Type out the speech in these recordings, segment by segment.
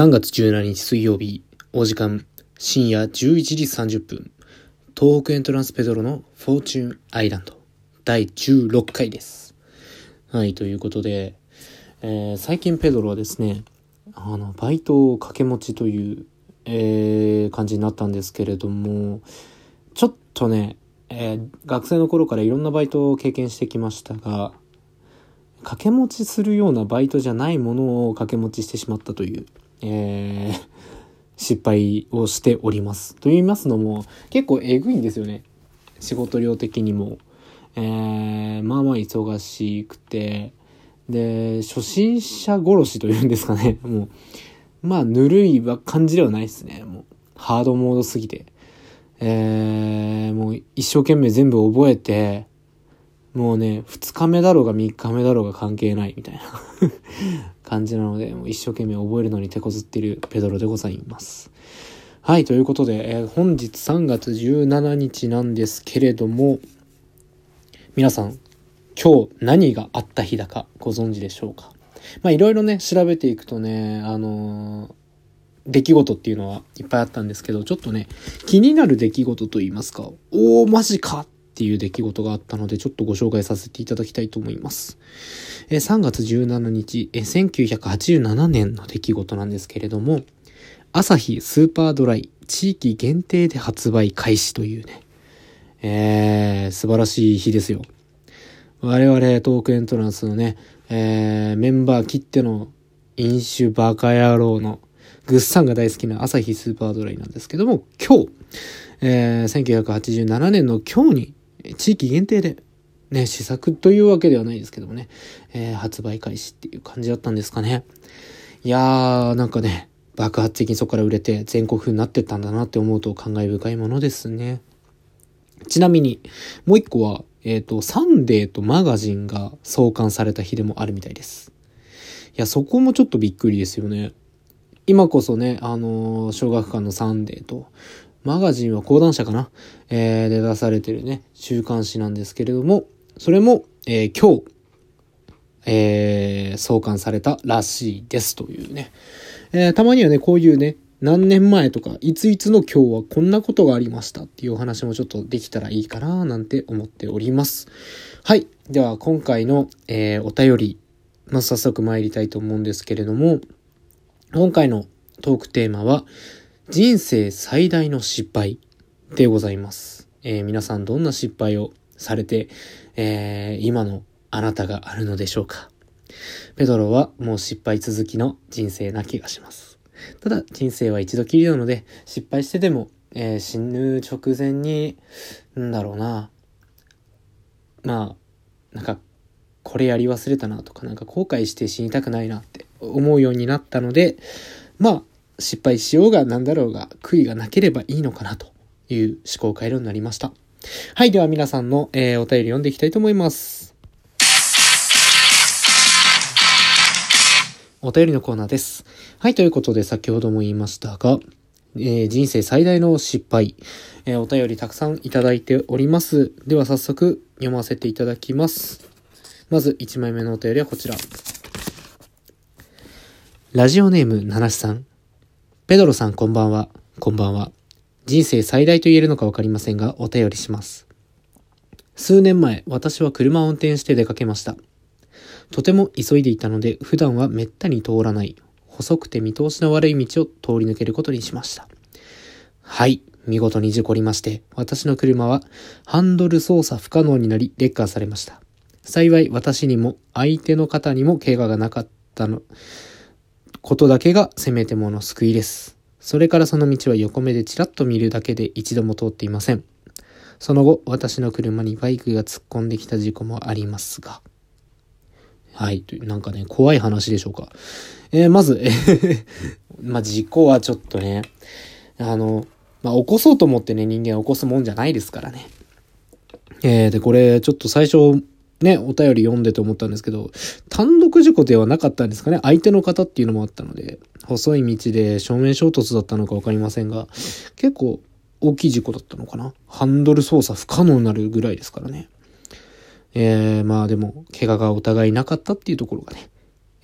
3月17日水曜日、お時間深夜11時30分、東北エントランスペドロのフォーチューンアイランド第16回です。はい、ということで、えー最近ペドロはですね、あの、バイトを掛け持ちという、えー感じになったんですけれども、ちょっとね、えー学生の頃からいろんなバイトを経験してきましたが、掛け持ちするようなバイトじゃないものを掛け持ちしてしまったという、えー 失敗をしております。と言いますのも、結構えぐいんですよね。仕事量的にも。えーまあまあ忙しくて、で、初心者殺しというんですかね。もう、まあ、ぬるい感じではないですね。もう、ハードモードすぎて。えーもう一生懸命全部覚えて、もうね、二日目だろうが三日目だろうが関係ないみたいな 感じなので、もう一生懸命覚えるのに手こずっているペドロでございます。はい、ということで、えー本日3月17日なんですけれども、皆さん、今日何があった日だかご存知でしょうか？まあいろいろね、調べていくとね、あのー出来事っていうのはいっぱいあったんですけど、ちょっとね、気になる出来事と言いますか、おー、マジかっていう出来事があったので、ちょっとご紹介させていただきたいと思います。え3月17日、え1987年の出来事なんですけれども、朝日スーパードライ地域限定で発売開始というね、えー、素晴らしい日ですよ。我々トークエントランスのね、えー、メンバー切っての飲酒バカ野郎のグッサンが大好きな朝日スーパードライなんですけども、今日、えー、1987年の今日に地域限定でね、試作というわけではないですけどもね、えー発売開始っていう感じだったんですかね。いやー、なんかね、爆発的にそこから売れて全国風になってったんだなって思うと感慨深いものですね。ちなみに、もう一個は、えっ、と、サンデーとマガジンが創刊された日でもあるみたいです。いや、そこもちょっとびっくりですよね。今こそね、あのー小学館のサンデーと、マガジンは講談社かな？えーで出されてるね、週刊誌なんですけれども、それも、えー今日、えー創刊されたらしいですというね。えーたまにはね、こういうね、何年前とか、いついつの今日はこんなことがありましたっていうお話もちょっとできたらいいかななんて思っております。はい。では、今回の、えーお便り、まあ、早速参りたいと思うんですけれども、今回のトークテーマは、人生最大の失敗でございます。えー皆さんどんな失敗をされて、えー今のあなたがあるのでしょうかペドロはもう失敗続きの人生な気がします。ただ人生は一度きりなので失敗してでも、えー死ぬ直前に、なんだろうな。まあ、なんか、これやり忘れたなとか、なんか後悔して死にたくないなって思うようになったので、まあ、失敗しようがなんだろうが、悔いがなければいいのかなという思考回路になりました。はい、では皆さんの、えーお便り読んでいきたいと思います。お便りのコーナーです。はい、ということで先ほども言いましたが、えー人生最大の失敗、えーお便りたくさんいただいております。では早速読ませていただきます。まず1枚目のお便りはこちら。ラジオネーム、ナナシさん。ペドロさんこんばんは。こんばんは。人生最大と言えるのかわかりませんが、お便りします。数年前、私は車を運転して出かけました。とても急いでいたので、普段はめったに通らない、細くて見通しの悪い道を通り抜けることにしました。はい、見事に事故りまして、私の車はハンドル操作不可能になり、レッカーされました。幸い私にも相手の方にも怪我がなかったの、ことだけがせめてもの救いです。それからその道は横目でちらっと見るだけで一度も通っていません。その後、私の車にバイクが突っ込んできた事故もありますが。はい。というなんかね、怖い話でしょうか。えーまず、え ーまあ、事故はちょっとね、あの、まあ、起こそうと思ってね、人間は起こすもんじゃないですからね。えーで、これ、ちょっと最初、ね、お便り読んでて思ったんですけど、単独事故ではなかったんですかね？相手の方っていうのもあったので、細い道で正面衝突だったのかわかりませんが、結構大きい事故だったのかな？ハンドル操作不可能になるぐらいですからね。えー、まあでも、怪我がお互いなかったっていうところがね、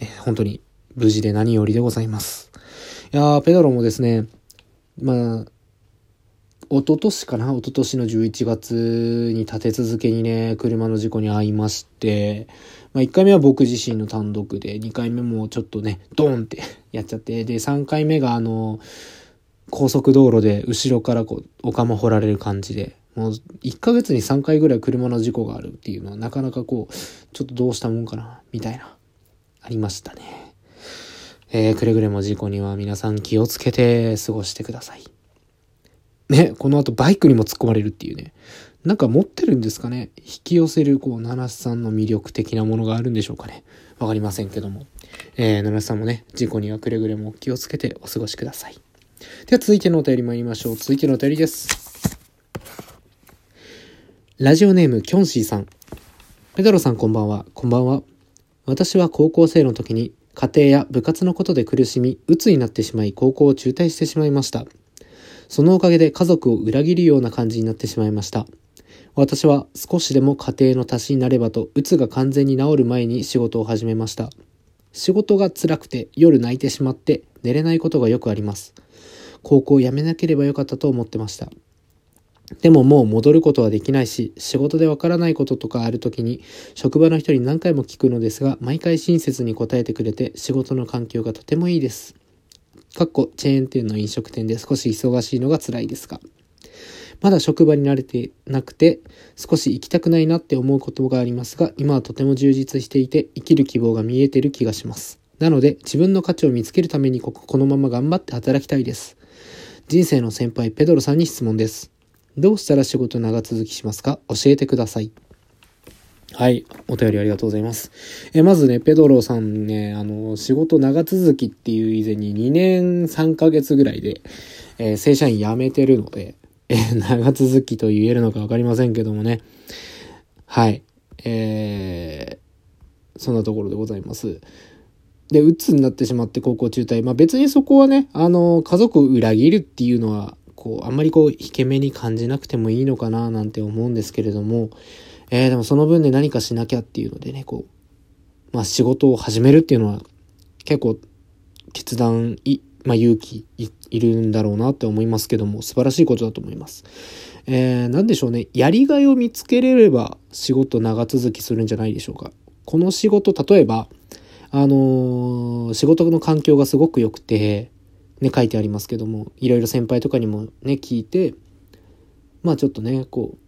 えー本当に無事で何よりでございます。いやー、ペドロもですね、まあ、一昨年かな？一昨年の11月に立て続けにね、車の事故に遭いまして、まあ1回目は僕自身の単独で、2回目もちょっとね、ドーンって やっちゃって、で、3回目があの、高速道路で後ろからこう、お釜掘られる感じで、もう1ヶ月に3回ぐらい車の事故があるっていうのはなかなかこう、ちょっとどうしたもんかな、みたいな、ありましたね。えー、くれぐれも事故には皆さん気をつけて過ごしてください。ね、この後バイクにも突っ込まれるっていうね。なんか持ってるんですかね引き寄せる、こう、七瀬さんの魅力的なものがあるんでしょうかねわかりませんけども。えー、七瀬さんもね、事故にはくれぐれも気をつけてお過ごしください。では続いてのお便り参りましょう。続いてのお便りです。ラジオネーム、キョンシーさん。ペドロさんこんばんは。こんばんは。私は高校生の時に家庭や部活のことで苦しみ、鬱になってしまい高校を中退してしまいました。そのおかげで家族を裏切るような感じになってしまいました。私は少しでも家庭の足しになればと、鬱が完全に治る前に仕事を始めました。仕事が辛くて夜泣いてしまって寝れないことがよくあります。高校を辞めなければよかったと思ってました。でももう戻ることはできないし、仕事でわからないこととかある時に、職場の人に何回も聞くのですが、毎回親切に答えてくれて、仕事の環境がとてもいいです。かっこチェーン店の飲食店で少し忙しいのが辛いですが、まだ職場に慣れてなくて、少し行きたくないなって思うことがありますが、今はとても充実していて、生きる希望が見えてる気がします。なので、自分の価値を見つけるためにここのまま頑張って働きたいです。人生の先輩ペドロさんに質問です。どうしたら仕事長続きしますか？教えてください。はい。お便りありがとうございます。え、まずね、ペドロさんね、あの、仕事長続きっていう以前に2年3ヶ月ぐらいで、えー、正社員辞めてるので、え、長続きと言えるのかわかりませんけどもね。はい。えー、そんなところでございます。で、鬱になってしまって高校中退。まあ別にそこはね、あの、家族を裏切るっていうのは、こう、あんまりこう、引け目に感じなくてもいいのかななんて思うんですけれども、えー、でもその分で何かしなきゃっていうのでね、こう、まあ仕事を始めるっていうのは結構決断い、まあ勇気いるんだろうなって思いますけども、素晴らしいことだと思います。えー、なんでしょうね。やりがいを見つけれれば仕事長続きするんじゃないでしょうか。この仕事、例えば、あのー、仕事の環境がすごく良くて、ね、書いてありますけども、いろいろ先輩とかにもね、聞いて、まあちょっとね、こう、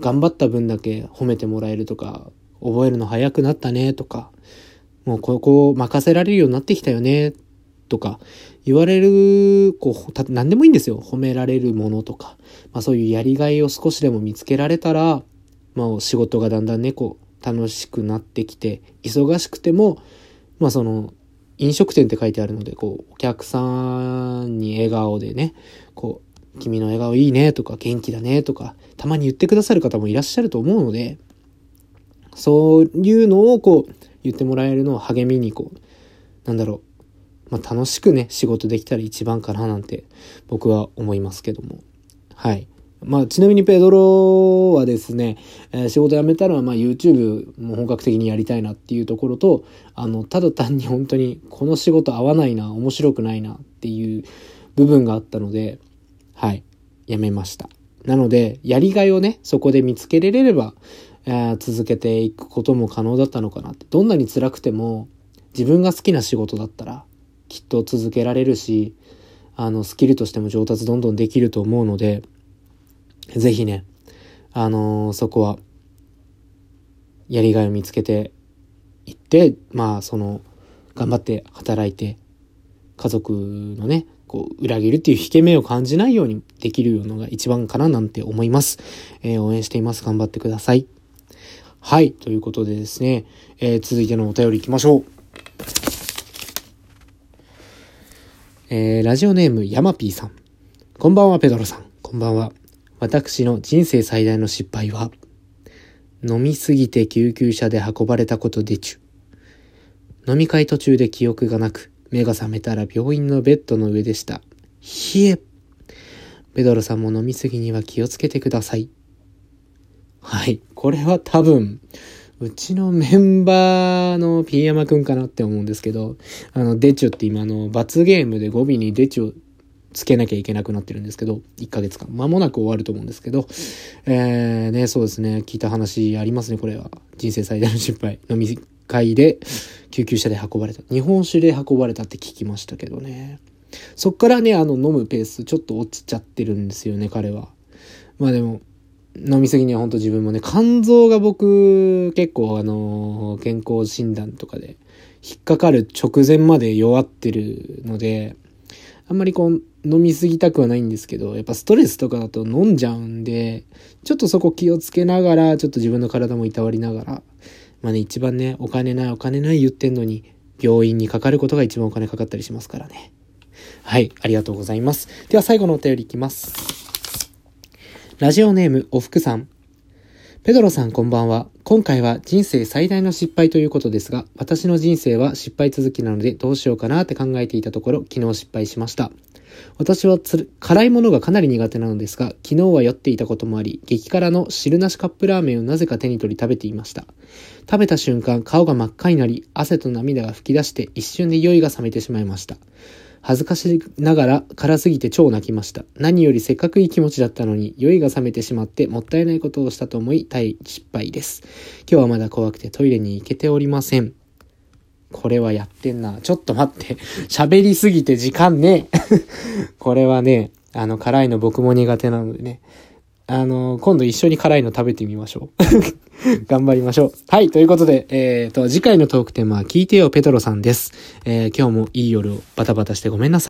頑張った分だけ褒めてもらえるとか、覚えるの早くなったねとか、もうここを任せられるようになってきたよねとか、言われる、こう、た何でもいいんですよ。褒められるものとか。まあそういうやりがいを少しでも見つけられたら、まあ仕事がだんだんね、こう、楽しくなってきて、忙しくても、まあその、飲食店って書いてあるので、こう、お客さんに笑顔でね、こう、君の笑顔いいねとか、元気だねとか、たまに言ってくださる方もいらっしゃると思うので、そういうのをこう、言ってもらえるのを励みにこう、なんだろう、まあ楽しくね、仕事できたら一番かななんて、僕は思いますけども。はい。まあ、ちなみにペドロはですね、えー、仕事辞めたら、まあ、YouTube も本格的にやりたいなっていうところと、あの、ただ単に本当に、この仕事合わないな、面白くないなっていう部分があったので、はい、辞めました。なので、やりがいをね、そこで見つけられれば、えー、続けていくことも可能だったのかなって。どんなに辛くても、自分が好きな仕事だったら、きっと続けられるし、あの、スキルとしても上達どんどんできると思うので、ぜひね、あのー、そこは、やりがいを見つけていって、まあ、その、頑張って働いて、家族のね、こう、裏切るっていう引け目を感じないようにできるのが一番かななんて思います。えー、応援しています。頑張ってください。はい。ということでですね、えー、続いてのお便り行きましょう。えー、ラジオネーム、ヤマピーさん。こんばんは、ペドロさん。こんばんは。私の人生最大の失敗は、飲みすぎて救急車で運ばれたことでちゅ。飲み会途中で記憶がなく、目が覚めたら病院のベッドの上でした。ひえ。ペドロさんも飲みすぎには気をつけてください。はい。これは多分、うちのメンバーのピーヤマくんかなって思うんですけど、あの、デチョって今の、罰ゲームで語尾にデチョつけなきゃいけなくなってるんですけど、1ヶ月間。間もなく終わると思うんですけど、えー、ね、そうですね、聞いた話ありますね、これは。人生最大の失敗。飲み会で救急車で運ばれた。日本酒で運ばれたって聞きましたけどね。そっからね、あの、飲むペースちょっと落ちちゃってるんですよね、彼は。まあでも、飲みすぎには本当自分もね、肝臓が僕、結構あの、健康診断とかで、引っかかる直前まで弱ってるので、あんまりこう、飲みすぎたくはないんですけど、やっぱストレスとかだと飲んじゃうんで、ちょっとそこ気をつけながら、ちょっと自分の体もいたわりながら、まあね、一番ね、お金ないお金ない言ってんのに、病院にかかることが一番お金かかったりしますからね。はい、ありがとうございます。では最後のお便りいきます。ラジオネーム、おふくさん。ペドロさんこんばんは。今回は人生最大の失敗ということですが、私の人生は失敗続きなのでどうしようかなって考えていたところ、昨日失敗しました。私は辛いものがかなり苦手なのですが、昨日は酔っていたこともあり、激辛の汁なしカップラーメンをなぜか手に取り食べていました。食べた瞬間、顔が真っ赤になり、汗と涙が噴き出して一瞬で酔いが覚めてしまいました。恥ずかしながら辛すぎて超泣きました。何よりせっかくいい気持ちだったのに、酔いが覚めてしまってもったいないことをしたと思い、大失敗です。今日はまだ怖くてトイレに行けておりません。これはやってんな。ちょっと待って。喋りすぎて時間ね。これはね、あの、辛いの僕も苦手なのでね。あの、今度一緒に辛いの食べてみましょう。頑張りましょう。はい、ということで、えっ、ー、と、次回のトークテーマは聞いてよペトロさんです。えー、今日もいい夜をバタバタしてごめんなさい。